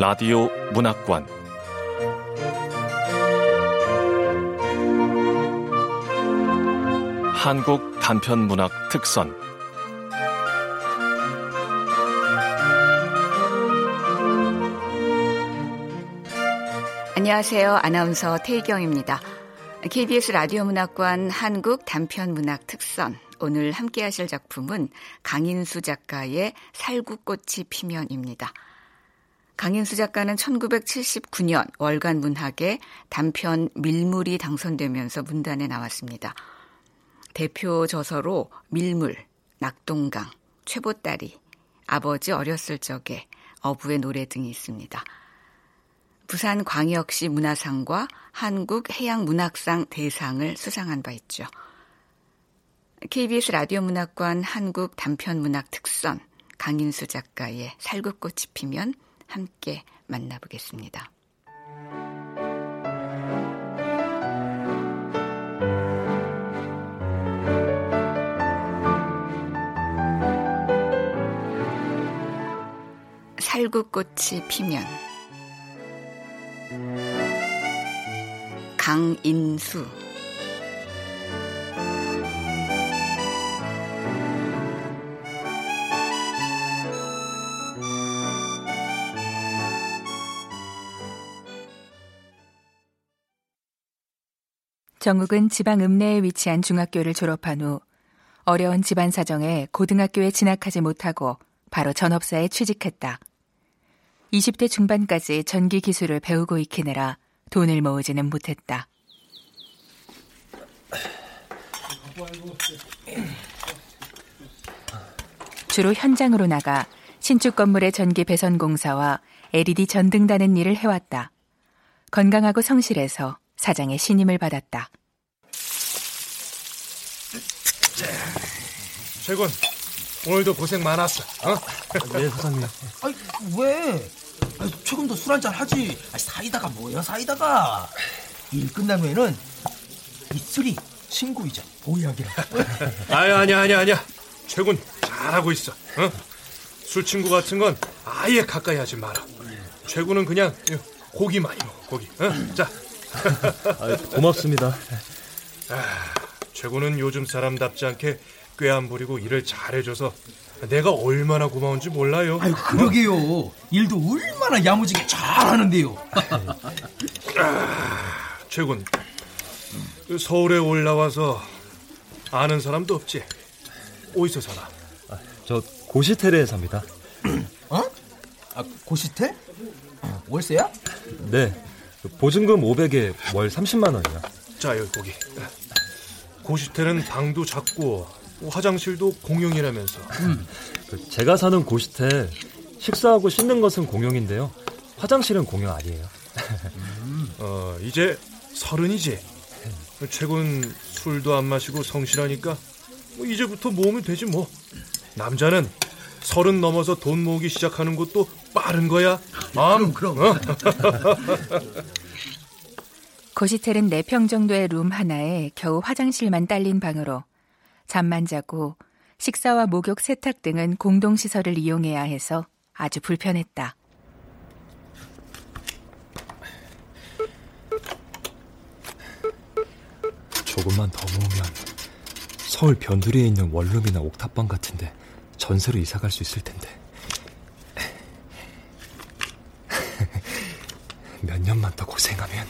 라디오 문학관 한국 단편 문학 특선 안녕하세요. 아나운서 태희경입니다. KBS 라디오 문학관 한국 단편 문학 특선 오늘 함께 하실 작품은 강인수 작가의 살구꽃이 피면입니다. 강인수 작가는 1979년 월간 문학에 단편 밀물이 당선되면서 문단에 나왔습니다. 대표 저서로 밀물, 낙동강, 최보따리, 아버지 어렸을 적에 어부의 노래 등이 있습니다. 부산 광역시 문화상과 한국 해양문학상 대상을 수상한 바 있죠. KBS 라디오 문학관 한국 단편문학 특선 강인수 작가의 살구꽃이 피면 함께 만나보겠습니다. 살구꽃이 피면 강인수 정욱은 지방 읍내에 위치한 중학교를 졸업한 후 어려운 집안 사정에 고등학교에 진학하지 못하고 바로 전업사에 취직했다. 20대 중반까지 전기 기술을 배우고 익히느라 돈을 모으지는 못했다. 주로 현장으로 나가 신축 건물의 전기 배선 공사와 LED 전등 다는 일을 해왔다. 건강하고 성실해서 사장의 신임을 받았다. 최군, 오늘도 고생 많았어. 어? 네, 사장님. 아이, 왜? 최근도 술 한잔 하지. 사이다가 뭐야, 사이다가. 일 끝난 후에는 이 술이 친구이자 보약이라. 아니, 아니야, 아니야, 아니야. 최군, 잘하고 있어. 어? 술 친구 같은 건 아예 가까이 하지 마라. 최군은 그냥 고기 많이 먹어, 고기. 어? 자. 아, 고맙습니다. 아, 최군은 요즘 사람답지 않게 꽤안 부리고 일을 잘해줘서 내가 얼마나 고마운지 몰라요. 아유, 그러게요. 어? 일도 얼마나 야무지게 잘하는데요. 아, 최군, 서울에 올라와서 아는 사람도 없지? 어디서 살아? 아, 저 고시텔에 삽니다. 어? 아, 고시텔? 월세야? 네. 보증금 500에 월 30만 원이요. 자, 여기 거기. 고시텔은 방도 작고 화장실도 공용이라면서. 음. 제가 사는 고시텔 식사하고 씻는 것은 공용인데요. 화장실은 공용 아니에요. 음. 어, 이제 서른이지. 최근 술도 안 마시고 성실하니까 뭐 이제부터 모으면 되지 뭐. 남자는 서른 넘어서 돈 모으기 시작하는 것도 빠른 거야. 아, 그럼 그럼. 어? 고시텔은 4평 정도의 룸 하나에 겨우 화장실만 딸린 방으로 잠만 자고 식사와 목욕, 세탁 등은 공동시설을 이용해야 해서 아주 불편했다. 조금만 더 모으면 서울 변두리에 있는 원룸이나 옥탑방 같은데 전세로 이사 갈 수 있을 텐데. 몇 년만 더 고생하면.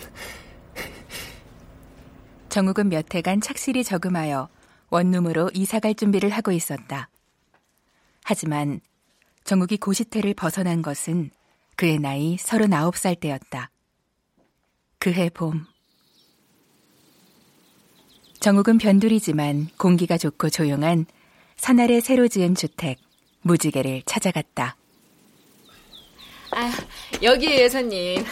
정욱은 몇 해간 착실히 저금하여 원룸으로 이사갈 준비를 하고 있었다. 하지만 정욱이 고시텔을 벗어난 것은 그의 나이 39살 때였다. 그해 봄. 정욱은 변두리지만 공기가 좋고 조용한 산아래 새로 지은 주택 무지개를 찾아갔다. 아, 여기에요, 손님.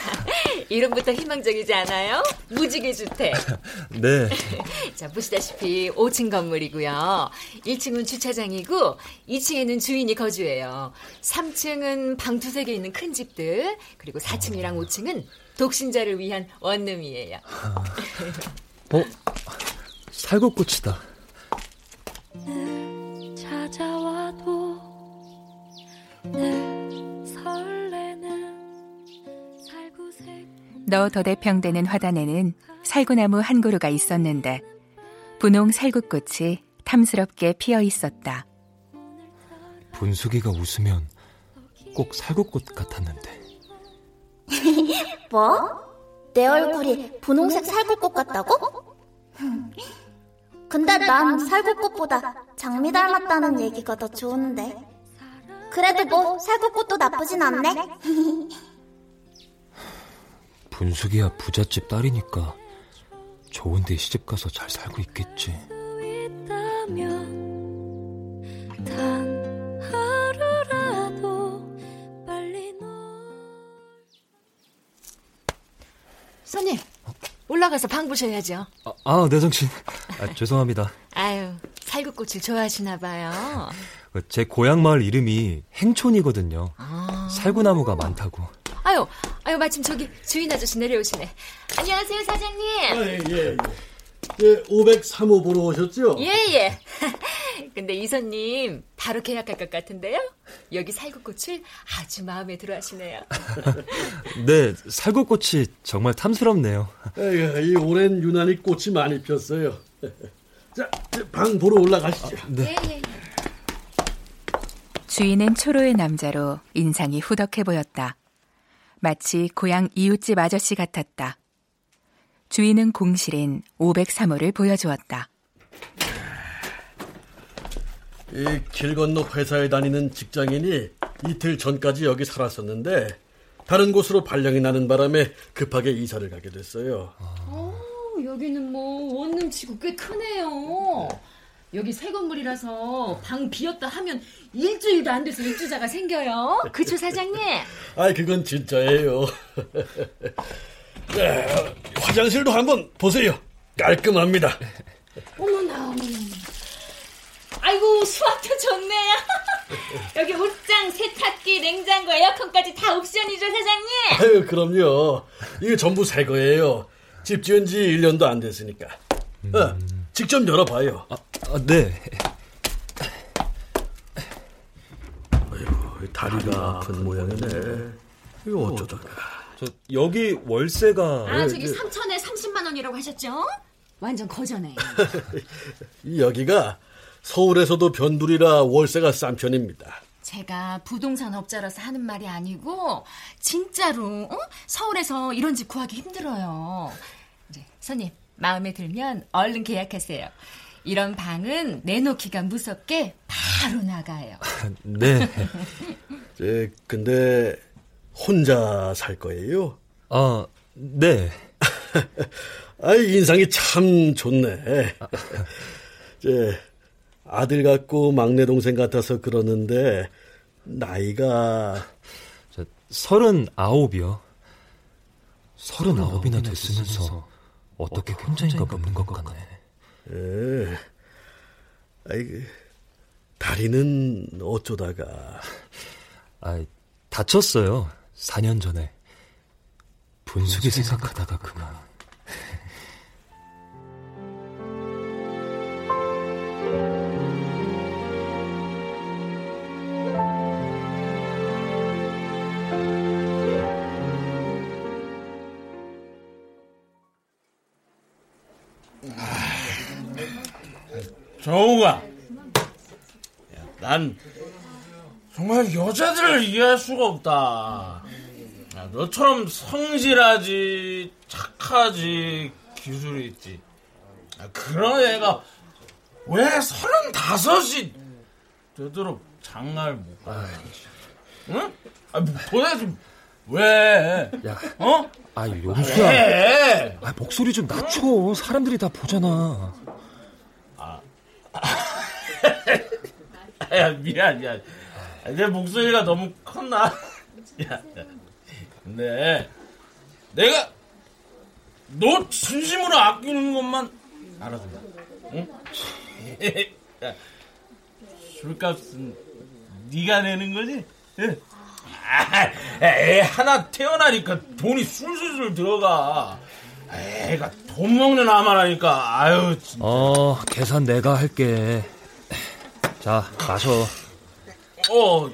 이름부터 희망적이지 않아요? 무지개 주택. 네. 자, 보시다시피 5층 건물이고요. 1층은 주차장이고 2층에는 주인이 거주해요. 3층은 방 두세 개 있는 큰 집들, 그리고 4층이랑 5층은 독신자를 위한 원룸이에요. 어? 살구꽃이다. 찾아와도 늘 너 더대평되는 화단에는 살구나무 한 그루가 있었는데 분홍 살구꽃이 탐스럽게 피어 있었다. 분수기가 웃으면 꼭 살구꽃 같았는데. 뭐? 내 얼굴이 분홍색 살구꽃 같다고? 근데 난 살구꽃보다 장미 닮았다는 얘기가 더 좋은데. 그래도 뭐 살구꽃도 나쁘진 않네. 분수기야 부잣집 딸이니까 좋은데 시집가서 잘 살고 있겠지. 손님, 올라가서 방 보셔야죠. 아, 아 내정신. 아, 죄송합니다. 아유, 살구꽃을 좋아하시나 봐요. 그제 고향 마을 이름이 행촌이거든요. 아... 살구나무가 많다고. 아유, 아유 마침 저기 주인 아저씨 내려오시네. 안녕하세요, 사장님. 아, 예, 예. 예, 503호 보러 오셨죠? 예, 예. 근데 이선님 바로 계약할 것 같은데요? 여기 살구꽃을 아주 마음에 들어 하시네요. 네, 살구꽃이 정말 탐스럽네요. 에이, 이 올해는 유난히 꽃이 많이 폈어요. 자, 방 보러 올라가시죠. 아, 네. 예, 예, 예. 주인은 초로의 남자로 인상이 후덕해 보였다. 마치 고향 이웃집 아저씨 같았다. 주인은 공실인 503호를 보여주었다. 이 길 건너 회사에 다니는 직장인이 이틀 전까지 여기 살았었는데 다른 곳으로 발령이 나는 바람에 급하게 이사를 가게 됐어요. 어, 여기는 뭐 원룸치고 꽤 크네요. 여기 새 건물이라서 방 비었다 하면 일주일도 안 돼서 입주자가 생겨요. 그쵸 사장님? 아, 그건 진짜예요. 네, 화장실도 한번 보세요. 깔끔합니다. 어머나, 어머나. 아이고, 수압도 좋네요. 여기 옷장, 세탁기, 냉장고, 에어컨까지 다 옵션이죠, 사장님? 아유, 그럼요. 이게 전부 새 거예요. 집 지은 지 1년도 안 됐으니까. 음... 어, 직접 열어봐요. 아, 아, 네. 아이고, 다리가 아픈 모양이네. 이거 어쩌다가. 저 여기 월세가 아 저기 3천에 30만 원이라고 하셨죠? 완전 거저네. 여기가 서울에서도 변두리라 월세가 싼 편입니다. 제가 부동산 업자라서 하는 말이 아니고 진짜로 어? 서울에서 이런 집 구하기 힘들어요. 이제 손님 마음에 들면 얼른 계약하세요. 이런 방은 내놓기가 무섭게 바로 나가요. 네. 제 근데 혼자 살 거예요? 아, 네. 아, 인상이 참 좋네. 제 아들 같고 막내 동생 같아서 그러는데 나이가 저 서른아홉이요. 서른아홉이나 됐으면서 어떻게 굉장히가 묻는 것 같네. 예. 아이 다리는 어쩌다가 아 다쳤어요. 4년 전에 분수기 생각하다가 그만. 정우가, 난 정말 여자들을 이해할 수가 없다. 야, 너처럼 성실하지, 착하지, 기술이 있지. 야, 그런 애가 왜 서른다섯이 되도록 장가를 못 가는지. 응? 아, 뭐, 도대체 왜? 야, 어? 아, 용수야. 왜? 아, 목소리 좀 낮춰. 사람들이 다 보잖아. 아. 야, 미안, 미안. 내 목소리가 너무 컸나? 야, 야. 근데 내가 너 진심으로 아끼는 것만 알아준다. 응? 야, 술값은 네가 내는 거지? 응? 아, 애 하나 태어나니까 돈이 술술술 들어가. 애가 돈 먹는 아마라니까. 아유. 진짜. 어, 계산 내가 할게. 자, 마셔. 어.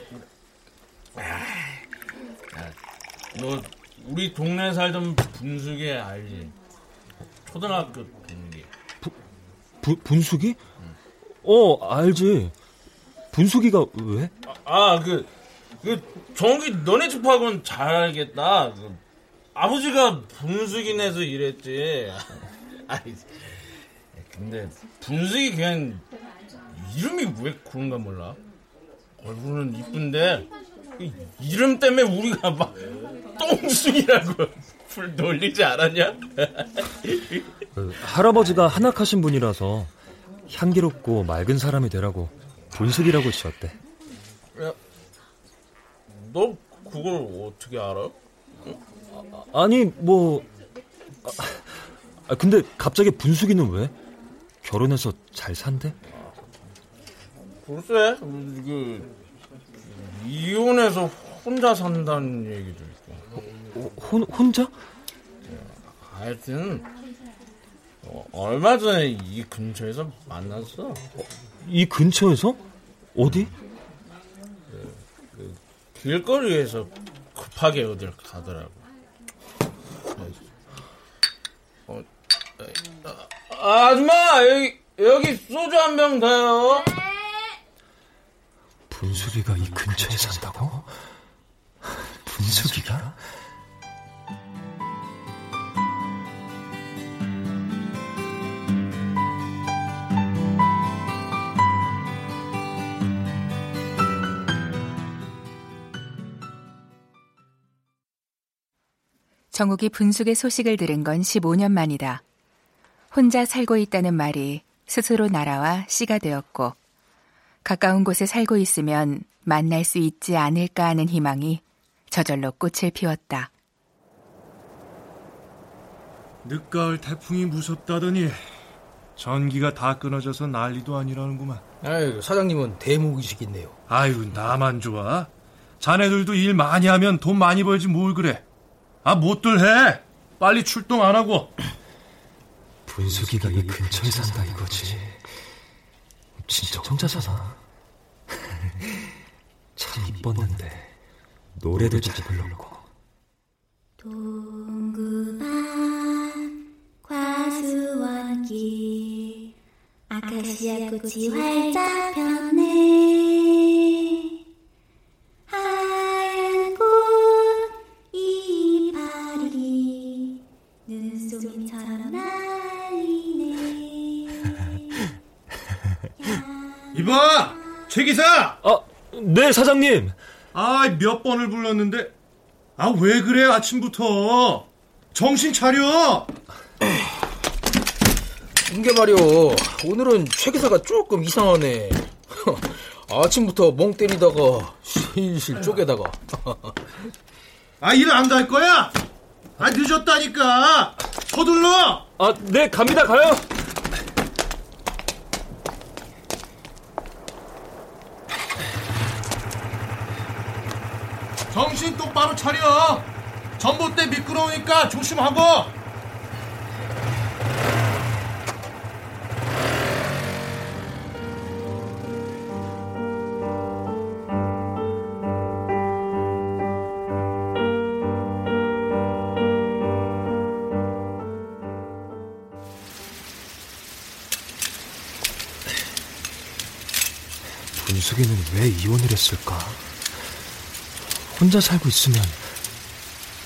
너 우리 동네 살던 분숙이 알지? 초등학교 분숙이. 부, 분숙이? 어, 알지. 분숙이가 왜? 아, 그, 그, 정욱이 너네 집하고는 잘 알겠다. 그, 아버지가 분숙이 내서 일했지. 아니, 근데 분숙이 그냥 이름이 왜 그런가 몰라. 얼굴은 이쁜데 이름 때문에 우리가 막 똥순이라고 불 돌리지 않았냐? 그, 할아버지가 한악하신 분이라서 향기롭고 맑은 사람이 되라고 분숙이라고 지었대. 야, 너 그걸 어떻게 알아? 아니 뭐 아, 근데 갑자기 분숙이는 왜? 결혼해서 잘 산대? 글쎄 그 이혼해서 혼자 산다는 얘기도 있고 어, 혼, 혼자? 하여튼 어, 얼마 전에 이 근처에서 만났어 이 근처에서? 어디? 그, 그 길거리에서 급하게 어딜 가더라고 아, 아줌마 여기 여기 소주 한 병 더요. 분수기가 이 근처에 산다고? 분수기가? 정욱이 분숙의 소식을 들은 건 15년 만이다. 혼자 살고 있다는 말이 스스로 날아와 씨가 되었고, 가까운 곳에 살고 있으면 만날 수 있지 않을까 하는 희망이 저절로 꽃을 피웠다. 늦가을 태풍이 무섭다더니 전기가 다 끊어져서 난리도 아니라는구만. 아유, 사장님은 대목의식 있네요. 아유, 나만 좋아. 자네들도 일 많이 하면 돈 많이 벌지 뭘 그래. 아, 못들 해. 빨리 출동 안 하고. 분수기가 이 근처에 산다 이거지. 진짜 혼자 사나? 참 이뻤는데 노래도 잘 불렀고. 동구반 과수원길 아카시아 꽃이 활짝 폈네 이봐! 최 기사! 아, 네, 사장님! 아, 몇 번을 불렀는데. 아, 왜 그래, 아침부터? 정신 차려! 이게 말이오, 오늘은 최 기사가 조금 이상하네. 아침부터 멍 때리다가 실실 쪼개다가. 아, 일 안 갈 거야? 아, 늦었다니까! 서둘러! 아, 네, 갑니다, 가요! 정신 똑바로 차려! 전봇대 미끄러우니까 조심하고! 분숙이는 왜 이혼을 했을까? 혼자 살고 있으면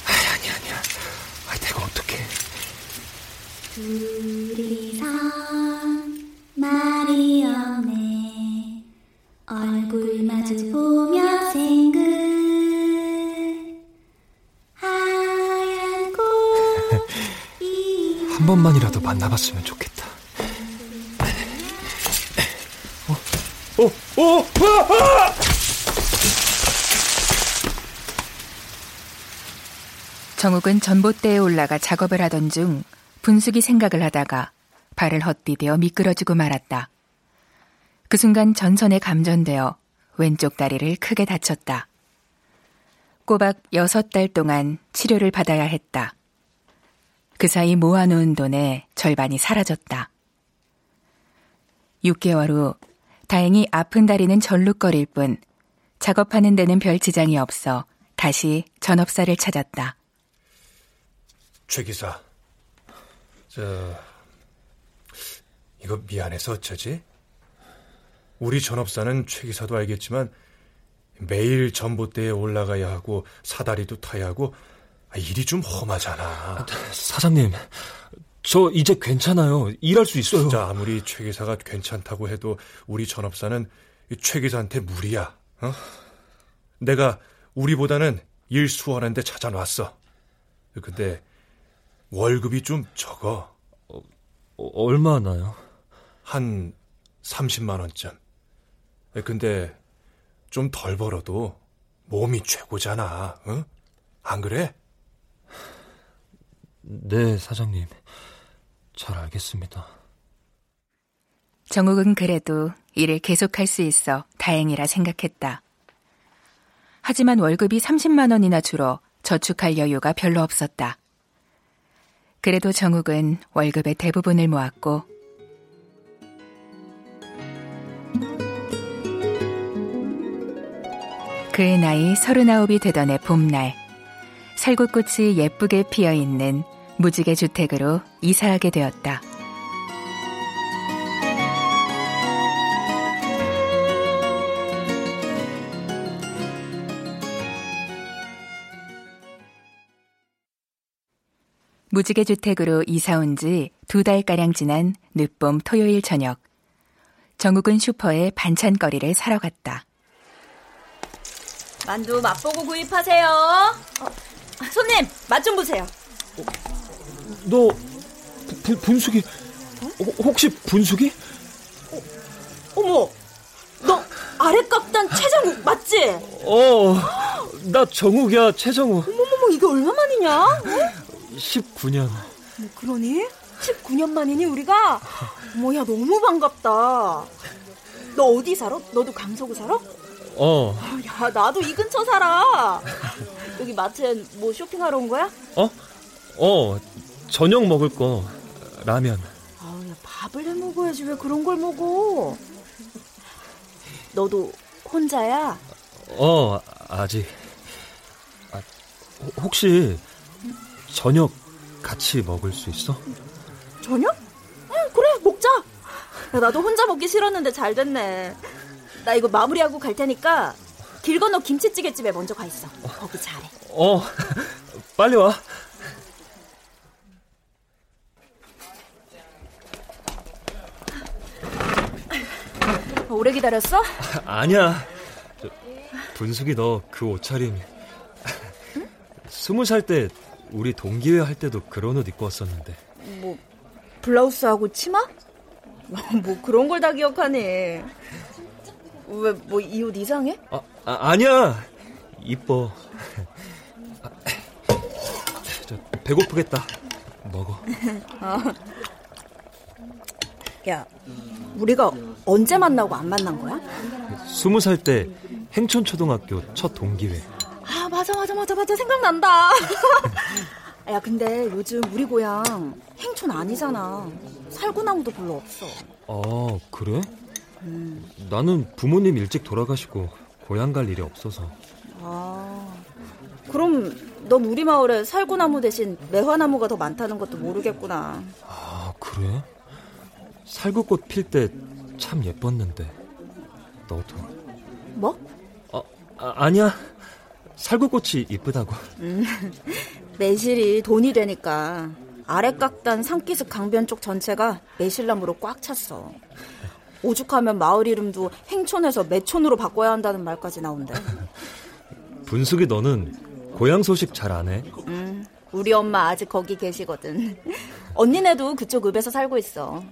아니 아니 아니야. 아, 내가 어떻게? 둘이서 말이 없네 얼굴 마주 보며 생긋 하얀 꽃이 한 번만이라도 만나봤으면 좋겠다. 어, 어, 어, 아, 아! 정욱은 전봇대에 올라가 작업을 하던 중 분숙이 생각을 하다가 발을 헛디뎌 미끄러지고 말았다. 그 순간 전선에 감전되어 왼쪽 다리를 크게 다쳤다. 꼬박 여섯 달 동안 치료를 받아야 했다. 그 사이 모아놓은 돈의 절반이 사라졌다. 6개월 후 다행히 아픈 다리는 절룩거릴 뿐 작업하는 데는 별 지장이 없어 다시 전업사를 찾았다. 최 기사. 저 이거 미안해서 어쩌지? 우리 전업사는 최 기사도 알겠지만 매일 전봇대에 올라가야 하고 사다리도 타야 하고 아, 일이 좀 험하잖아. 사장님, 저 이제 괜찮아요. 일할 수 있어요. 진짜 아무리 최 기사가 괜찮다고 해도 우리 전업사는 최 기사한테 무리야. 어? 내가 우리보다는 일 수월한데 찾아놨어. 근데 월급이 좀 적어. 어, 얼마나요? 한 30만 원쯤. 근데 좀 덜 벌어도 몸이 최고잖아. 응? 안 그래? 네, 사장님. 잘 알겠습니다. 정욱은 그래도 일을 계속할 수 있어 다행이라 생각했다. 하지만 월급이 30만 원이나 줄어 저축할 여유가 별로 없었다. 그래도 정욱은 월급의 대부분을 모았고 그의 나이 서른아홉이 되던 해 봄날 살구꽃이 예쁘게 피어 있는 무지개 주택으로 이사하게 되었다. 무지개 주택으로 이사 온 지 두 달가량 지난 늦봄 토요일 저녁. 정욱은 슈퍼에 반찬거리를 사러 갔다. 만두 맛보고 구입하세요. 어, 손님, 맛 좀 보세요. 어, 너 부, 분숙이 어? 혹시 분숙이? 어, 머 너 아래 깎단 최정욱 맞지? 어, 나 정욱이야, 최정욱. 어머머머, 이게 얼마만이냐? 19년. 뭐 그러니? 19년 만이니 우리가? 뭐야 너무 반갑다. 너 어디 살아? 너도 강서구 살아? 어. 야 나도 이 근처 살아. 여기 마트에 뭐 쇼핑하러 온 거야? 어? 어. 저녁 먹을 거 라면. 아야 밥을 해 먹어야지 왜 그런 걸 먹어? 너도 혼자야? 어 아직. 아, 혹시 저녁 같이 먹을 수 있어? 저녁? 응, 그래, 먹자. 야, 나도 혼자 먹기 싫었는데 잘 됐네. 나 이거 마무리하고 갈 테니까 길 건너 김치찌개집에 먼저 가 있어. 거기 잘해. 어, 빨리 와. 오래 기다렸어? 아니야. 분숙이 너 그 옷차림. 스무 살때 우리 동기회 할 때도 그런 옷 입고 왔었는데. 뭐 블라우스하고 치마? 뭐 그런 걸 다 기억하네. 왜 뭐 이 옷 이상해? 아, 아 아니야. 이뻐. 아, 저, 배고프겠다. 먹어. 어. 야, 우리가 언제 만나고 안 만난 거야? 스무 살 때 행촌초등학교 첫 동기회. 아 맞아 맞아 맞아 맞아 생각난다. 야 근데 요즘 우리 고향 행촌 아니잖아. 살구나무도 별로 없어. 아 그래? 음. 나는 부모님 일찍 돌아가시고 고향 갈 일이 없어서. 아 그럼 넌 우리 마을에 살구나무 대신 매화나무가 더 많다는 것도 모르겠구나. 아 그래? 살구꽃 필 때 참 예뻤는데 너도. 뭐? 어, 아, 아니야. 살구꽃이 이쁘다고. 음, 매실이 돈이 되니까 아래 깎단 산기슭 강변 쪽 전체가 매실나무로 꽉 찼어. 오죽하면 마을 이름도 행촌에서 매촌으로 바꿔야 한다는 말까지 나온대. 분숙이 너는 고향 소식 잘안 해? 음, 우리 엄마 아직 거기 계시거든. 언니네도 그쪽 읍에서 살고 있어.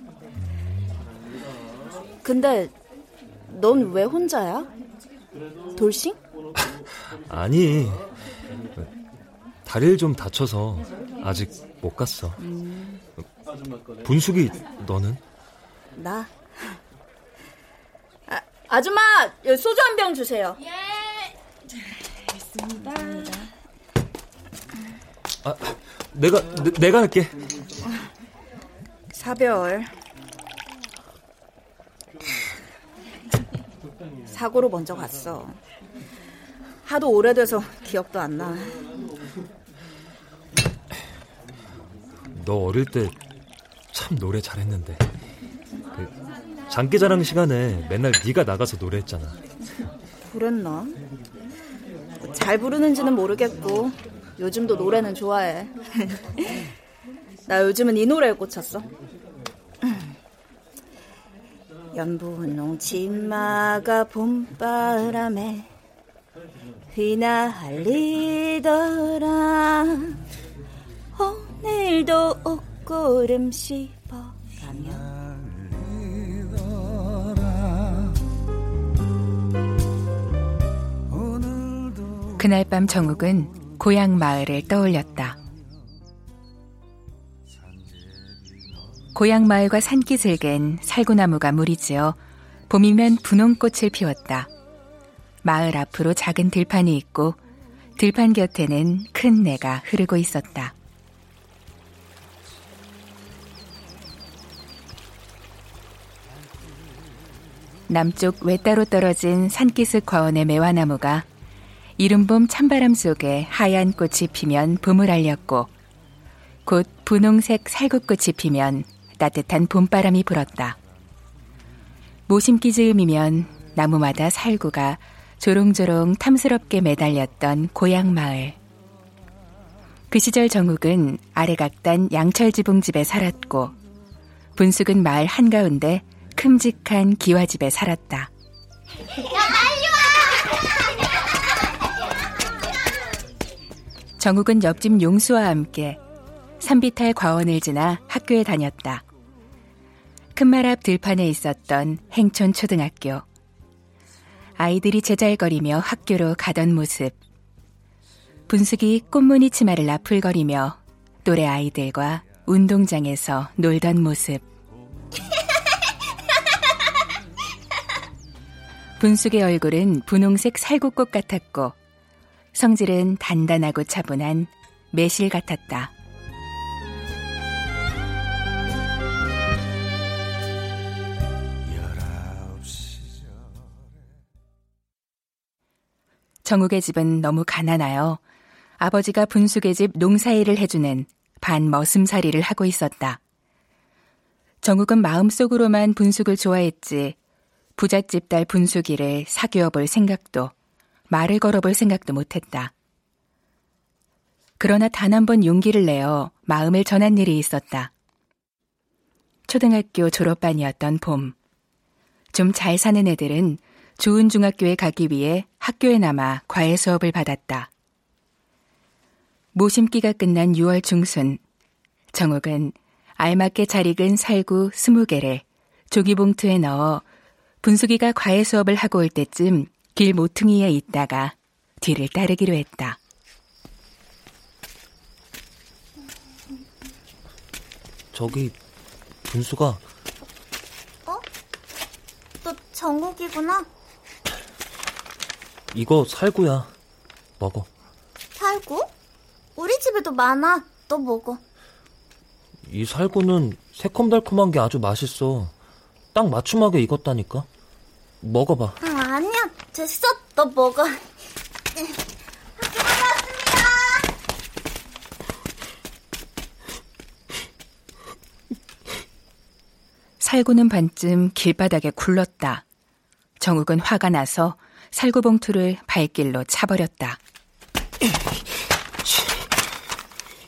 근데 넌 왜 혼자야? 돌싱? 아니 다리를 좀 다쳐서 아직 못 갔어. 음. 분숙이 너는? 나 아, 아줌마 소주 한 병 주세요. 예. 알겠습니다. 아 내가 내, 내가 할게. 사별 사고로 먼저 갔어. 하도 오래돼서 기억도 안 나. 너 어릴 때 참 노래 잘했는데. 그 장기자랑 시간에 맨날 네가 나가서 노래했잖아. 그랬나? 잘 부르는지는 모르겠고 요즘도 노래는 좋아해. 나 요즘은 이 노래에 꽂혔어. 연분홍 치마가 봄바람에 휘날리더라 오늘도 옷고름 씹어가며 그날 밤 정욱은 고향 마을을 떠올렸다. 고향 마을과 산기슭엔 살구나무가 무리지어 봄이면 분홍꽃을 피웠다. 마을 앞으로 작은 들판이 있고 들판 곁에는 큰 내가 흐르고 있었다. 남쪽 외따로 떨어진 산기슭 과원의 매화나무가 이른봄 찬바람 속에 하얀 꽃이 피면 봄을 알렸고 곧 분홍색 살구꽃이 피면 따뜻한 봄바람이 불었다. 모심기 즈음이면 나무마다 살구가 조롱조롱 탐스럽게 매달렸던 고향 마을. 그 시절 정욱은 아래각단 양철지붕집에 살았고 분숙은 마을 한가운데 큼직한 기와집에 살았다. 정욱은 옆집 용수와 함께 산비탈 과원을 지나 학교에 다녔다. 큰말 앞 들판에 있었던 행촌 초등학교. 아이들이 제잘거리며 학교로 가던 모습. 분숙이 꽃무늬 치마를 나풀거리며 또래 아이들과 운동장에서 놀던 모습. 분숙의 얼굴은 분홍색 살구꽃 같았고 성질은 단단하고 차분한 매실 같았다. 정욱의 집은 너무 가난하여 아버지가 분숙의 집 농사일을 해주는 반 머슴살이를 하고 있었다. 정욱은 마음속으로만 분숙을 좋아했지 부잣집 딸 분숙이를 사귀어 볼 생각도 말을 걸어볼 생각도 못했다. 그러나 단 한 번 용기를 내어 마음을 전한 일이 있었다. 초등학교 졸업반이었던 봄. 좀 잘 사는 애들은 좋은 중학교에 가기 위해 학교에 남아 과외 수업을 받았다. 모심기가 끝난 6월 중순, 정욱은 알맞게 잘 익은 살구 20개를 조기봉투에 넣어 분수기가 과외 수업을 하고 올 때쯤 길 모퉁이에 있다가 뒤를 따르기로 했다. 저기 분수가 어? 너 정욱이구나. 이거 살구야. 먹어. 살구? 우리 집에도 많아. 너 먹어. 이 살구는 새콤달콤한 게 아주 맛있어. 딱 맞춤하게 익었다니까. 먹어봐. 아, 아니야. 됐어. 너 먹어. 살구는 반쯤 길바닥에 굴렀다. 정욱은 화가 나서 살구봉투를 발길로 차버렸다.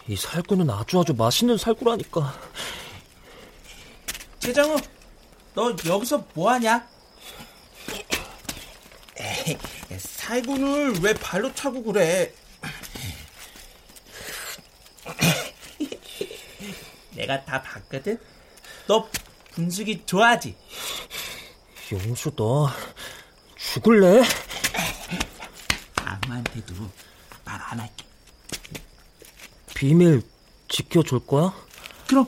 이 살구는 아주 아주 맛있는 살구라니까. 최장우, 너 여기서 뭐하냐? 살구를 왜 발로 차고 그래? 내가 다 봤거든? 너 분숙이 좋아하지? 용수 너 죽을래? 아무한테도 말 안 할게. 비밀 지켜줄 거야? 그럼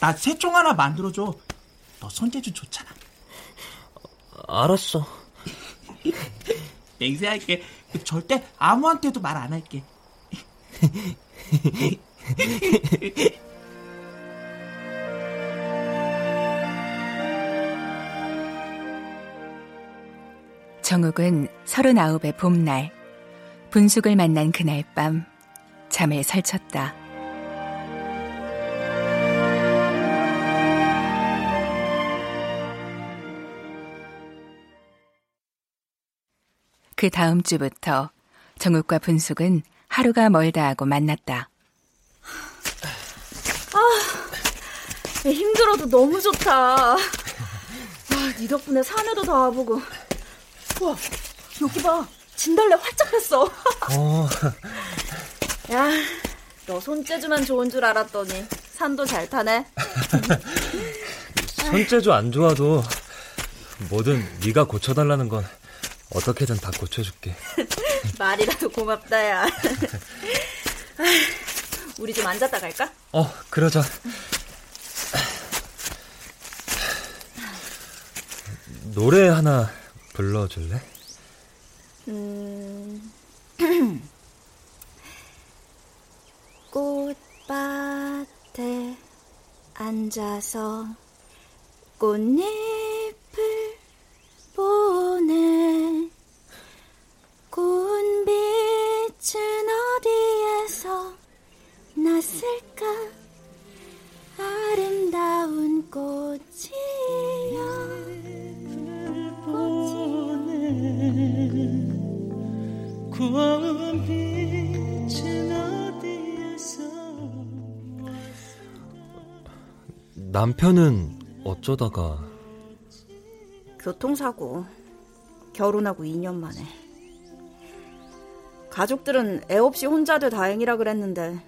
나 새총 하나 만들어줘. 너 손재주 좋잖아. 알았어. 맹세할게. 절대 아무한테도 말 안 할게. 정욱은 서른아홉의 봄날 분숙을 만난 그날 밤 잠을 설쳤다. 그 다음 주부터 정욱과 분숙은 하루가 멀다 하고 만났다. 아, 힘들어도 너무 좋다. 아, 네 덕분에 산에도 다 와보고 와, 여기 봐. 진달래 활짝 폈어. 어. 야, 너 손재주만 좋은 줄 알았더니 산도 잘 타네. 손재주 안 좋아도 뭐든 네가 고쳐달라는 건 어떻게든 다 고쳐줄게. 말이라도 고맙다, 야. 우리 좀 앉았다 갈까? 어, 그러자. 노래 하나 불러줄래? 음... 꽃밭에 앉아서 꽃잎을 보네 남편은 어쩌다가? 교통사고. 결혼하고 2년 만에. 가족들은 애 없이 혼자들 다행이라 그랬는데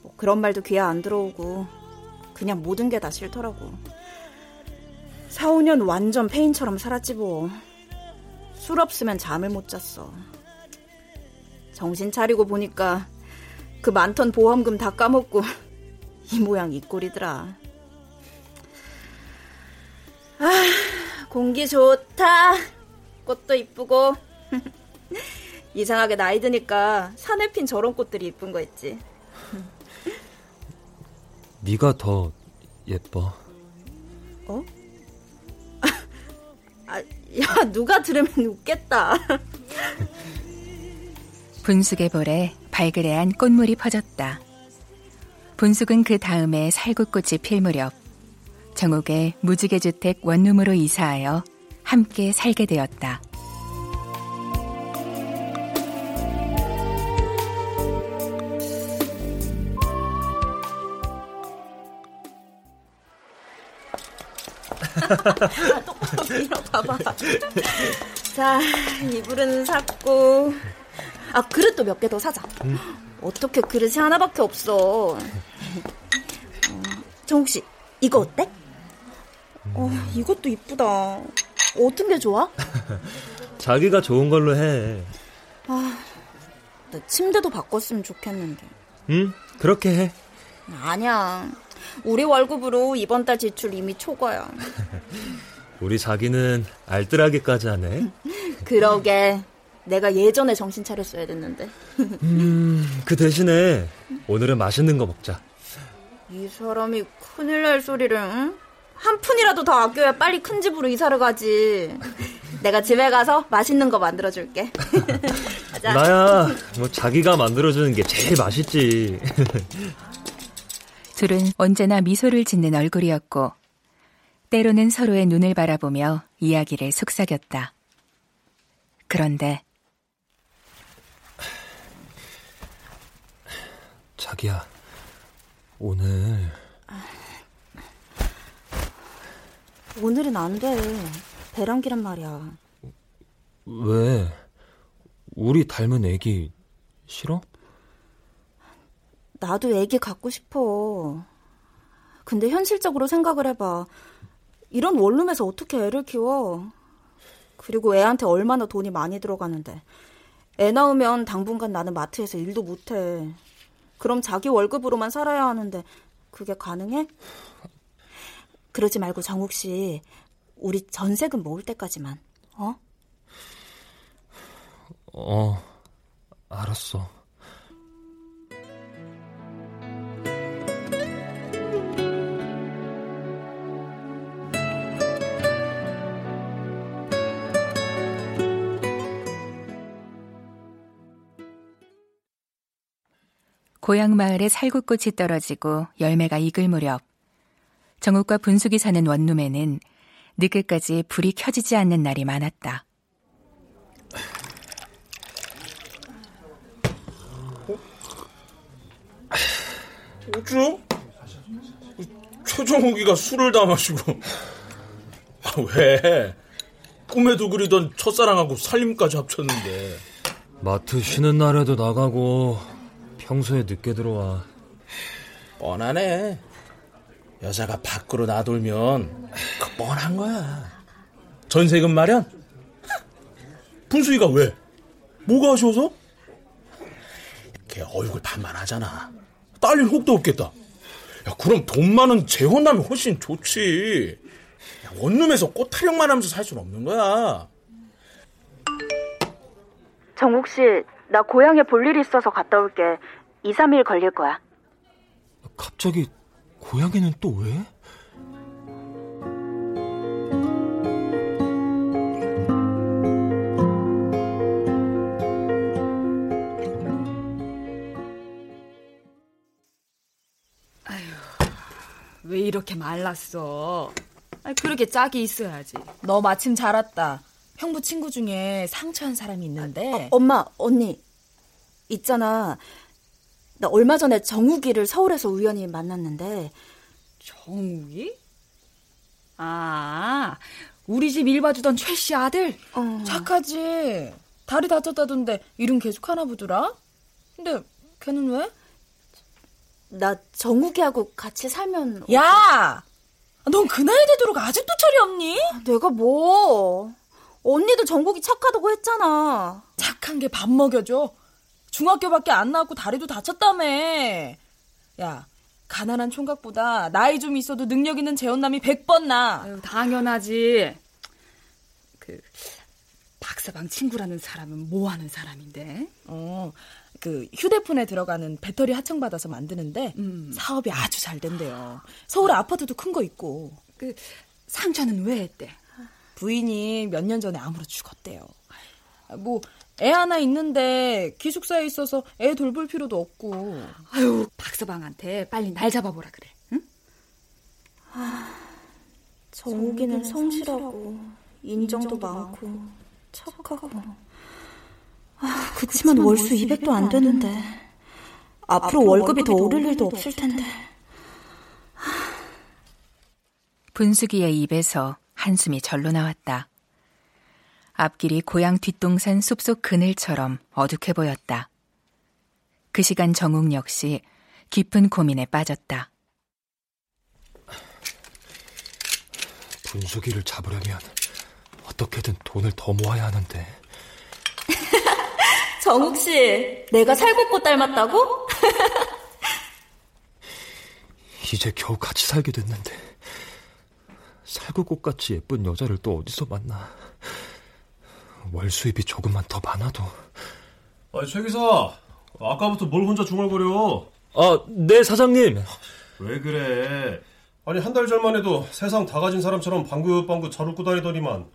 뭐 그런 말도 귀에 안 들어오고 그냥 모든 게 다 싫더라고. 4, 5년 완전 페인처럼 살았지 뭐 술 없으면 잠을 못 잤어. 정신 차리고 보니까 그 많던 보험금 다 까먹고 이 모양 이 꼴이더라 아 공기 좋다. 꽃도 이쁘고. 이상하게 나이 드니까 산에 핀 저런 꽃들이 이쁜 거 있지. 네가 더 예뻐. 어? 아, 야 누가 들으면 웃겠다. 분숙의 볼에 발그레한 꽃물이 퍼졌다. 분숙은 그 다음에 살구꽃이 필 무렵 정옥의 무지개주택 원룸으로 이사하여 함께 살게 되었다. 일어봐봐. 자, 이불은 샀고. 아, 그릇도 몇 개 더 사자. 음. 어떻게 그릇이 하나밖에 없어. 어, 정욱 씨, 이거 어때? 어, 이것도 이쁘다. 어떤 게 좋아? 자기가 좋은 걸로 해. 아, 나 침대도 바꿨으면 좋겠는데. 응, 그렇게 해. 아니야. 우리 월급으로 이번 달 지출 이미 초과야. 우리 자기는 알뜰하게까지 하네. 그러게. 내가 예전에 정신 차렸어야 됐는데. 음, 그 대신에 오늘은 맛있는 거 먹자. 이 사람이 큰일 날 소리를, 응? 한 푼이라도 더 아껴야 빨리 큰 집으로 이사를 가지. 내가 집에 가서 맛있는 거 만들어줄게. 나야, 뭐 자기가 만들어주는 게 제일 맛있지. 둘은 언제나 미소를 짓는 얼굴이었고, 때로는 서로의 눈을 바라보며 이야기를 속삭였다. 그런데, 자기야, 오늘 오늘은 안 돼. 배랑기란 말이야. 왜? 우리 닮은 애기 싫어? 나도 애기 갖고 싶어. 근데 현실적으로 생각을 해봐. 이런 원룸에서 어떻게 애를 키워? 그리고 애한테 얼마나 돈이 많이 들어가는데. 애 낳으면 당분간 나는 마트에서 일도 못해. 그럼 자기 월급으로만 살아야 하는데 그게 가능해? 그러지 말고 정욱 씨, 우리 전세금 모을 때까지만, 어? 어, 알았어. 고향 마을에 살구꽃이 떨어지고 열매가 익을 무렵 정욱과 분숙이 사는 원룸에는 늦게까지 불이 켜지지 않는 날이 많았다. 어쭈? 최정욱이가 술을 다 마시고 아, 왜? 꿈에도 그리던 첫사랑하고 살림까지 합쳤는데 마트 쉬는 날에도 나가고 평소에 늦게 들어와 뻔하네 여자가 밖으로 나돌면 그 뻔한 거야 전세금 마련? 분수이가 왜? 뭐가 아쉬워서? 걔 얼굴 반반하잖아 딸린 혹도 없겠다 야 그럼 돈 많은 재혼남이 훨씬 좋지 야, 원룸에서 꽃타령만 하면서 살 수는 없는 거야 정국 씨, 나 고향에 볼 일이 있어서 갔다 올게. 2, 3일 걸릴 거야. 갑자기 고향에는 또 왜? 왜 이렇게 말랐어? 그렇게 짝이 있어야지. 너 마침 잘 왔다. 형부 친구 중에 상처한 사람이 있는데. 어, 엄마, 언니. 있잖아. 나 얼마 전에 정욱이를 서울에서 우연히 만났는데. 정욱이? 아, 우리 집 일 봐주던 최 씨 아들? 어. 착하지. 다리 다쳤다던데 일은 계속 하나 보더라? 근데 걔는 왜? 나 정욱이하고 같이 살면. 야! 넌 그 나이 되도록 아직도 철이 없니? 내가 뭐. 언니도 정국이 착하다고 했잖아. 착한 게 밥 먹여줘. 중학교밖에 안 나왔고 다리도 다쳤다며. 야, 가난한 총각보다 나이 좀 있어도 능력 있는 재혼남이 100번 나. 아유, 당연하지. 그 박사방 친구라는 사람은 뭐 하는 사람인데? 어, 그 휴대폰에 들어가는 배터리 하청 받아서 만드는데 사업이 아주 잘 된대요. 서울에 아파트도 큰 거 있고. 그 상처는 왜 했대? 부인이 몇 년 전에 암으로 죽었대요. 뭐 애 하나 있는데 기숙사에 있어서 애 돌볼 필요도 없고. 아유, 박서방한테 빨리 날 잡아보라 그래. 응? 정욱이는 성실하고 인정도 많고 착하고. 아, 그치만 월수 200도 안 되는데. 앞으로 월급이 더 오를 일도 없을 텐데. 분수기의 입에서 한숨이 절로 나왔다. 앞길이 고향 뒷동산 숲속 그늘처럼 어둑해 보였다. 그 시간 정욱 역시 깊은 고민에 빠졌다. 분수기를 잡으려면 어떻게든 돈을 더 모아야 하는데. 정욱 씨, 내가 살구꽃 닮았다고? 이제 겨우 같이 살게 됐는데 살구꽃같이 예쁜 여자를 또 어디서 만나. 월 수입이 조금만 더 많아도. 아, 최 기사. 아까부터 뭘 혼자 중얼거려? 아, 네, 사장님. 왜 그래? 아니, 한 달 전만 해도 세상 다 가진 사람처럼 방긋방긋 잘 웃고 다니더니만.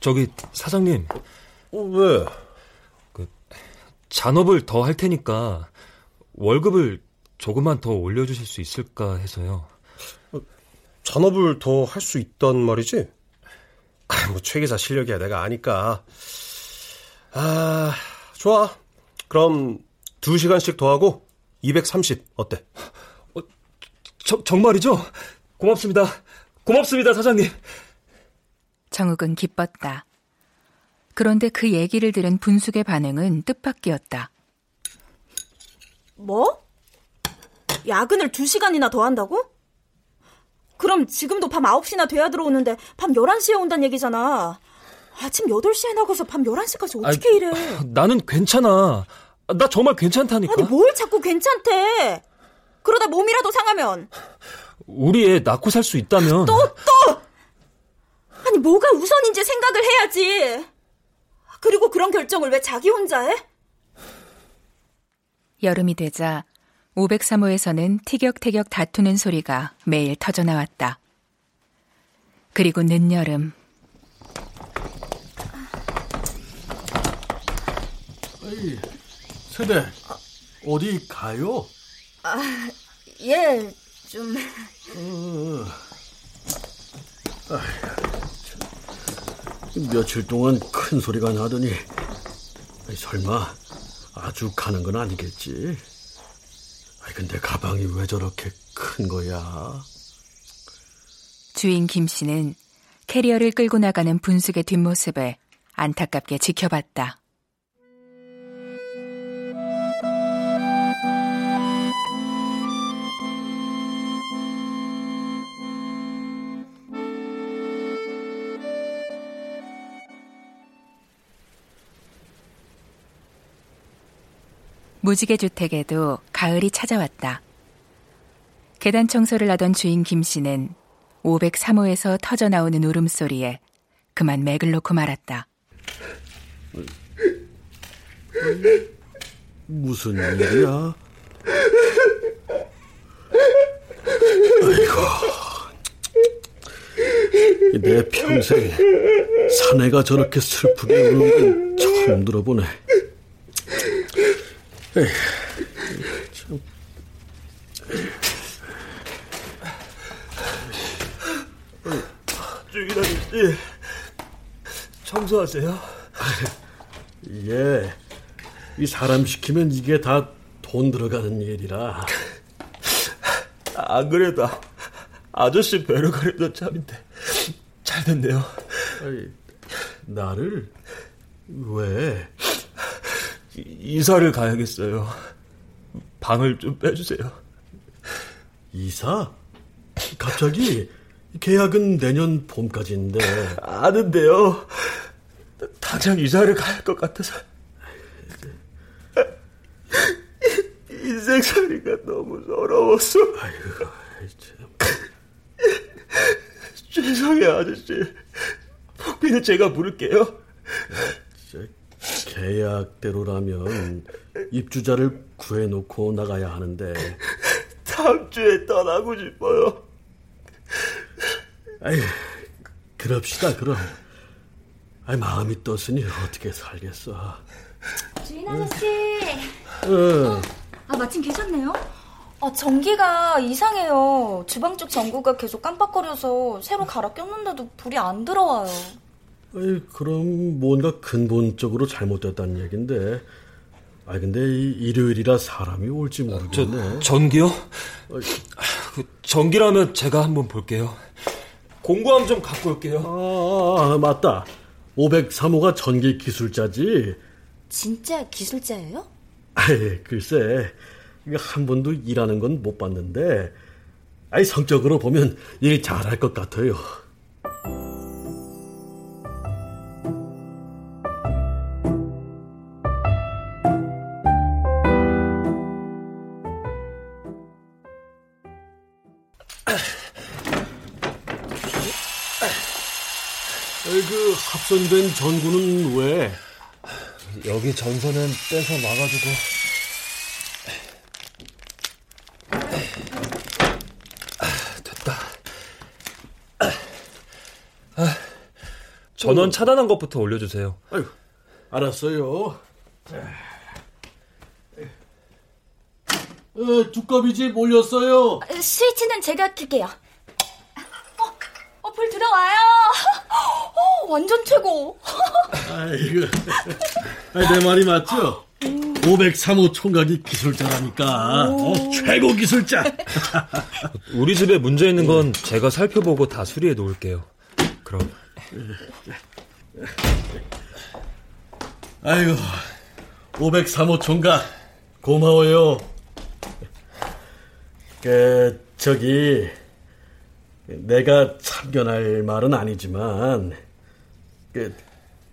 저기, 사장님. 어, 왜? 그, 잔업을 더 할 테니까 월급을 조금만 더 올려주실 수 있을까 해서요. 잔업을 더 할 수 있단 말이지? 아, 뭐, 최 기사 실력이야 내가 아니까. 아, 좋아. 그럼, 2시간씩 더 하고, 230, 어때? 어, 저, 정말이죠? 고맙습니다. 고맙습니다, 사장님. 정욱은 기뻤다. 그런데 그 얘기를 들은 분숙의 반응은 뜻밖이었다. 뭐? 야근을 2시간이나 더 한다고? 그럼 지금도 밤 9시나 돼야 들어오는데 밤 11시에 온다는 얘기잖아. 아침 8시에 나가서 밤 11시까지 어떻게 아이, 일해? 나는 괜찮아. 나 정말 괜찮다니까. 아니 뭘 자꾸 괜찮대? 그러다 몸이라도 상하면 우리 애 낳고 살 수 있다면 또 또! 아니 뭐가 우선인지 생각을 해야지. 그리고 그런 결정을 왜 자기 혼자 해? 여름이 되자 503호에서는 티격태격 다투는 소리가 매일 터져 나왔다. 그리고 늦여름 에이, 세대 어디 가요? 아, 예, 좀. 어, 아휴, 며칠 동안 큰 소리가 나더니 설마 자주 가는 건 아니겠지. 아 근데 가방이 왜 저렇게 큰 거야? 주인 김 씨는 캐리어를 끌고 나가는 분숙의 뒷모습을 안타깝게 지켜봤다. 무지개 주택에도 가을이 찾아왔다. 계단 청소를 하던 주인 김 씨는 503호에서 터져 나오는 울음소리에 그만 맥을 놓고 말았다. 무슨 일이야? 아이고, 내 평생 사내가 저렇게 슬프게 우는 건 처음 들어보네. 에이, 참. 주인 아저씨, 청소하세요. 예, 이 사람 시키면 이게 다 돈 들어가는 일이라. 안 그래도 아저씨 뵈러 가려던 참인데 잘 됐네요. 아이, 나를 왜? 이사를 가야겠어요. 방을 좀 빼주세요. 이사? 갑자기 계약은 내년 봄까지인데. 아는데요. 당장 이사를 가야 할 것 같아서. 인생살이가 너무 서러웠어. 아이고, 참. 죄송해요, 아저씨. 복비는 제가 물을게요. 계약대로라면 입주자를 구해놓고 나가야 하는데. 다음 주에 떠나고 싶어요. 아이, 그럽시다, 그럼. 아이, 마음이 떴으니 어떻게 살겠어. 주인 아저씨. 어. 아, 마침 계셨네요? 아, 전기가 이상해요. 주방 쪽 전구가 계속 깜빡거려서 새로 갈아 꼈는데도 불이 안 들어와요. 아이, 그럼 뭔가 근본적으로 잘못됐다는 얘긴데. 아 근데 일요일이라 사람이 올지 모르겠네. 저, 전기요? 그 전기라면 제가 한번 볼게요. 공구함 좀 갖고 올게요. 아, 아 맞다. 503호가 전기 기술자지. 진짜 기술자예요? 아이, 글쎄. 한 번도 일하는 건 못 봤는데. 아이, 성적으로 보면 일 잘할 것 같아요. 합선된 전구는 왜? 여기 전선은 떼서 막아주고. 됐다. 아, 전원 차단한 것부터 올려주세요. 아유, 알았어요. 어, 두꺼비집 올렸어요. 스위치는 제가 킬게요. 어, 어, 불 들어와요. 어, 완전 최고. 아이고, 내 말이 맞죠? 503호 총각이 기술자라니까. 어, 최고 기술자. 우리 집에 문제 있는 건 제가 살펴보고 다 수리해 놓을게요. 그럼. 아이고, 503호 총각, 고마워요. 그, 저기, 내가 참견할 말은 아니지만, 그,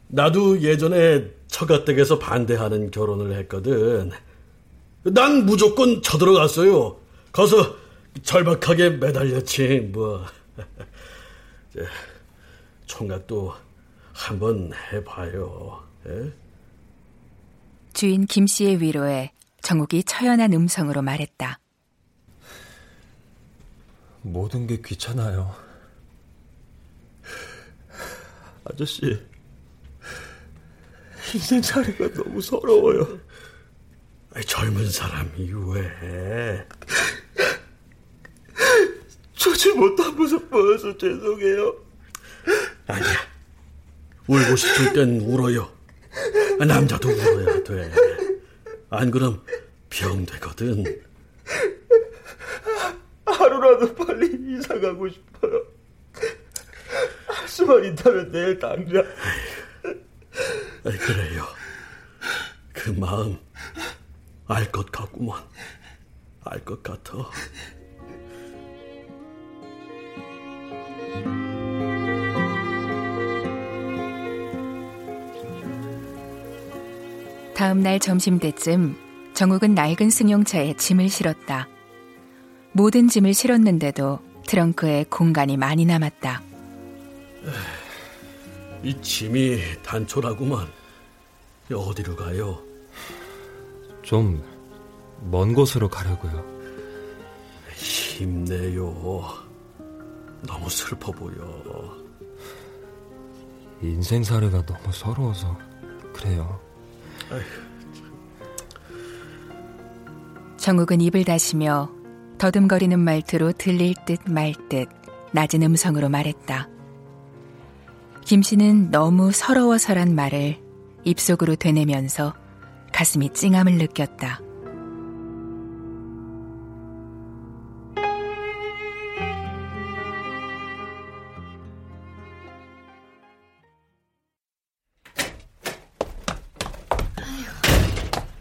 나도 예전에 처가댁에서 반대하는 결혼을 했거든. 난 무조건 쳐들어갔어요. 가서 절박하게 매달렸지, 뭐. 총각도 한번 해봐요. 에? 주인 김 씨의 위로에 정욱이 처연한 음성으로 말했다. 모든 게 귀찮아요. 아저씨, 인생살이가 너무 서러워요. 젊은 사람이 왜? 조지 못한 모습 보여서 죄송해요. 아니야. 울고 싶을 땐 울어요. 남자도 울어야 돼. 안 그럼 병되거든. 하루라도 빨리 이사 가고 싶어요. 할 수만 있다면 내일 당장. 그래요. 그 마음 알 것 같구먼. 알 것 같아. 다음 날 점심 때쯤 정욱은 낡은 승용차에 짐을 실었다. 모든 짐을 실었는데도 트렁크에 공간이 많이 남았다. 이 짐이 단촐하구만. 어디로 가요? 좀 먼 곳으로 가려고요. 힘내요. 너무 슬퍼 보여. 인생살이가 너무 서러워서 그래요. 정욱은 입을 다시며 더듬거리는 말투로 들릴 듯 말듯 낮은 음성으로 말했다. 김 씨는 너무 서러워서란 말을 입속으로 되뇌면서 가슴이 찡함을 느꼈다.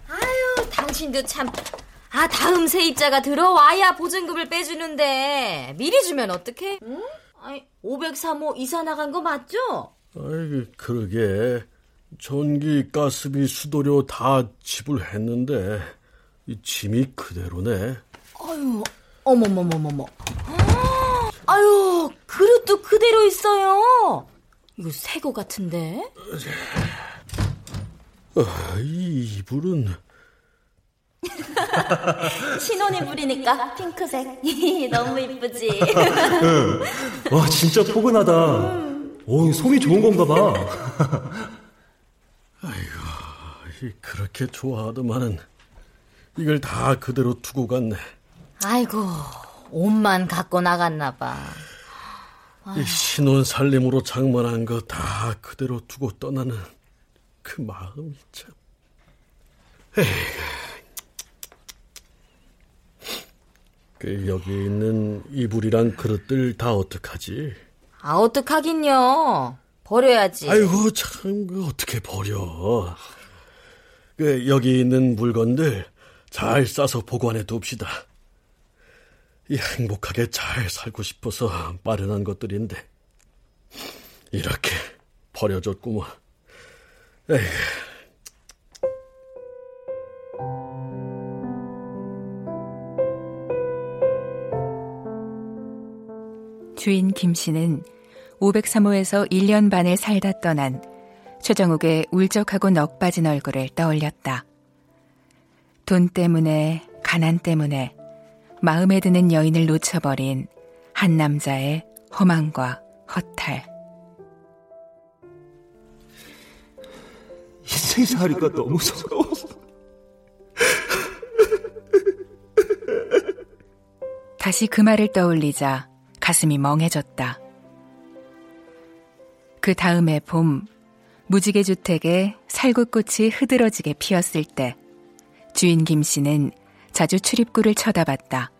아유, 당신도 참. 아, 다음 세입자가 들어와야 보증금을 빼주는데 미리 주면 어떡해? 응? 아니, 503호 이사 나간 거 맞죠? 아이, 그러게. 전기, 가스비, 수도료 다 지불했는데 이 짐이 그대로네. 아유, 어머머머머머. 아유, 그릇도 그대로 있어요. 이거 새 거 같은데? 아, 이 이불은 신혼이 부리니까 핑크색. 너무 이쁘지? 응. 와, 진짜 포근하다. 오, 솜이 좋은 건가 봐. 아이고, 그렇게 좋아하더만은 이걸 다 그대로 두고 갔네. 아이고, 옷만 갖고 나갔나 봐. 이 신혼 살림으로 장만한 거 다 그대로 두고 떠나는 그 마음이 참. 에이. 그 여기 있는 이불이랑 그릇들 다 어떡하지? 아, 어떡하긴요. 버려야지. 아이고, 참, 그 어떻게 버려. 그 여기 있는 물건들 잘 싸서 보관해 둡시다. 이 행복하게 잘 살고 싶어서 마련한 것들인데 이렇게 버려졌구먼. 에이. 주인 김 씨는 503호에서 1년 반을 살다 떠난 최정욱의 울적하고 넋 빠진 얼굴을 떠올렸다. 돈 때문에, 가난 때문에 마음에 드는 여인을 놓쳐버린 한 남자의 허망과 허탈. 인생 살이가 너무 서러워서. 다시 그 말을 떠올리자 가슴이 멍해졌다. 그 다음에 봄, 무지개 주택에 살구꽃이 흐드러지게 피었을 때, 주인 김 씨는 자주 출입구를 쳐다봤다.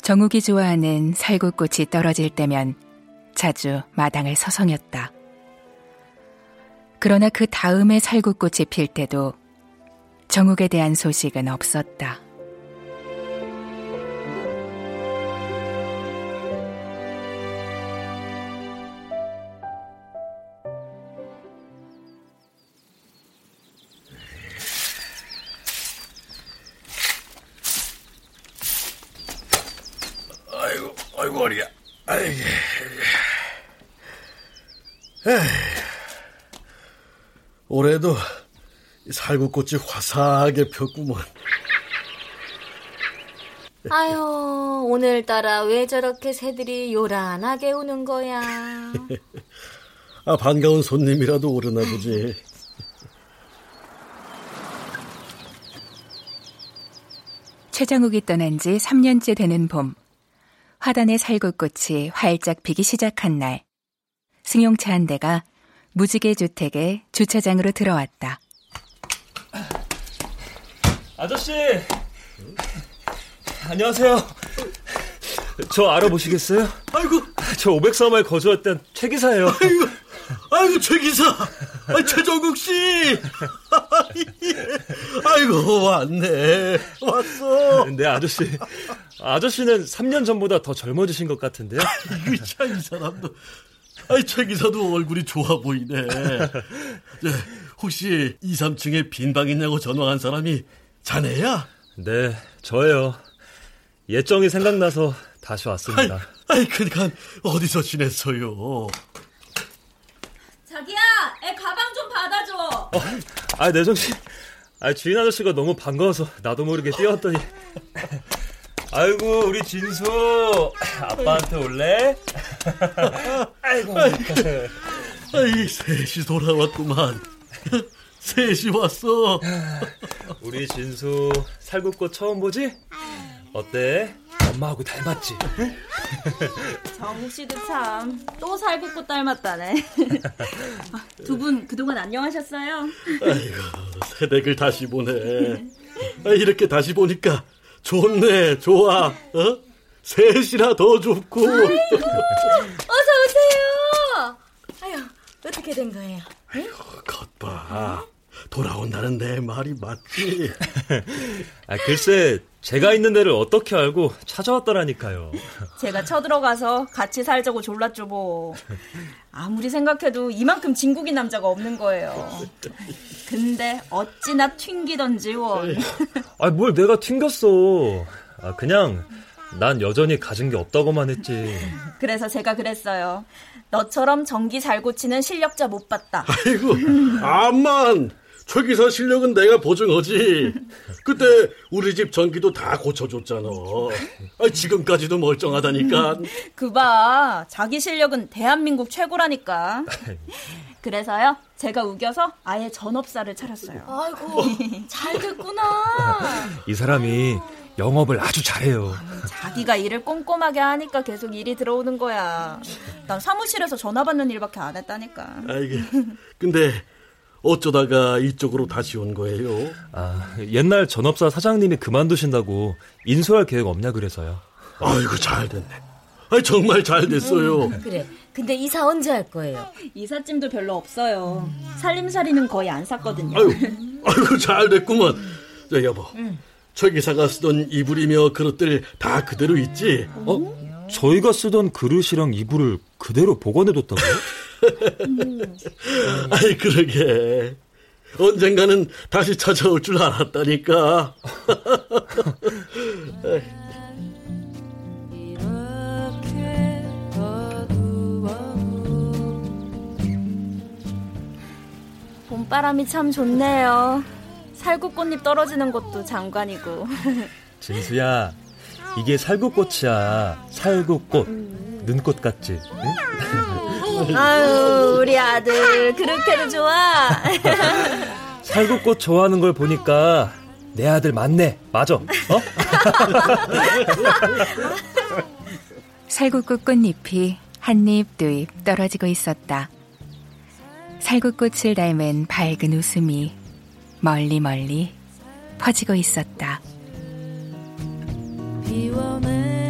정욱이 좋아하는 살구꽃이 떨어질 때면 자주 마당을 서성였다. 그러나 그 다음에 살구꽃이 필 때도 정욱에 대한 소식은 없었다. 에이. 올해도 살구꽃이 화사하게 폈구먼. 아유, 오늘따라 왜 저렇게 새들이 요란하게 우는 거야. 아, 반가운 손님이라도 오르나 보지. 최정욱이 떠난 지 3년째 되는 봄. 화단의 살구꽃이 활짝 피기 시작한 날. 승용차 한 대가 무지개 주택의 주차장으로 들어왔다. 아저씨! 안녕하세요. 저 알아보시겠어요? 아이고. 저 503호에 거주했던 최 기사예요. 아이고, 아이고 최 기사. 아, 최정국 씨. 아이고 왔네. 왔어. 네 아저씨. 아저씨는 3년 전보다 더 젊어지신 것 같은데요? 아이고 참이 사람도. 아이 최 기사도 얼굴이 좋아 보이네. 저, 혹시 2, 3층에 빈방 있냐고 전화한 사람이 자네야? 네, 저예요. 예정이 생각나서 다시 왔습니다. 아이, 아이 그니까 어디서 지냈어요? 자기야, 애 가방 좀 받아줘. 어, 아, 내정 씨. 아, 주인 아저씨가 너무 반가워서 나도 모르게 뛰어왔더니. 아이고, 우리 진수. 아빠한테 올래? 아이고. 아이, 셋이 돌아왔구만. 셋이 왔어. 우리 진수 살구꽃 처음 보지? 어때? 엄마하고 닮았지? 정욱 씨도 참 또 살구꽃 닮았다네. 두 분 그동안 안녕하셨어요? 아이고 새댁을 다시 보네. 아, 이렇게 다시 보니까 좋네, 좋아. 어? 셋이나 더 좋고. 어서 오세요. 아유 어떻게 된 거예요? 응? 겉봐. 돌아온다는 내 말이 맞지? 아, 글쎄, 제가 있는 데를 어떻게 알고 찾아왔더라니까요. 제가 쳐들어가서 같이 살자고 졸랐죠, 뭐. 아무리 생각해도 이만큼 진국인 남자가 없는 거예요. 근데 어찌나 튕기던지, 원. 아, 뭘 내가 튕겼어. 아, 그냥 난 여전히 가진 게 없다고만 했지. 그래서 제가 그랬어요. 너처럼 전기 잘 고치는 실력자 못 봤다. 아이고, 암만! 최 기사 실력은 내가 보증하지. 그때 우리 집 전기도 다 고쳐줬잖아. 아, 지금까지도 멀쩡하다니까. 그봐, 자기 실력은 대한민국 최고라니까. 그래서요, 제가 우겨서 아예 전업사를 차렸어요. 아이고, 잘 됐구나. 이 사람이 영업을 아주 잘해요. 자기가 일을 꼼꼼하게 하니까 계속 일이 들어오는 거야. 난 사무실에서 전화 받는 일밖에 안 했다니까. 아이고, 근데 어쩌다가 이쪽으로 다시 온 거예요? 아, 옛날 전업사 사장님이 그만두신다고 인수할 계획 없냐 그래서요. 아이고, 잘 됐네. 아 정말 잘 됐어요. 음, 그래. 근데 이사 언제 할 거예요? 이삿짐도 별로 없어요. 살림살이는 거의 안 샀거든요. 아유, 아이고, 잘 됐구만. 자, 여보. 응. 최 기사가 쓰던 이불이며 그릇들 다 그대로 있지? 어? 저희가 쓰던 그릇이랑 이불을 그대로 보관해뒀다고요? 아이, 그러게. 언젠가는 다시 찾아올 줄 알았다니까. 봄바람이 참 좋네요. 살구꽃잎 떨어지는 것도 장관이고. 진수야, 이게 살구꽃이야. 살구꽃. 눈꽃 같지? 응? 아유, 우리 아들 그렇게도 좋아. 살구꽃 좋아하는 걸 보니까 내 아들 맞네. 맞아. 어? 살구꽃 꽃잎이 한 입, 두 입 떨어지고 있었다. 살구꽃을 닮은 밝은 웃음이 멀리 멀리 퍼지고 있었다. 비워내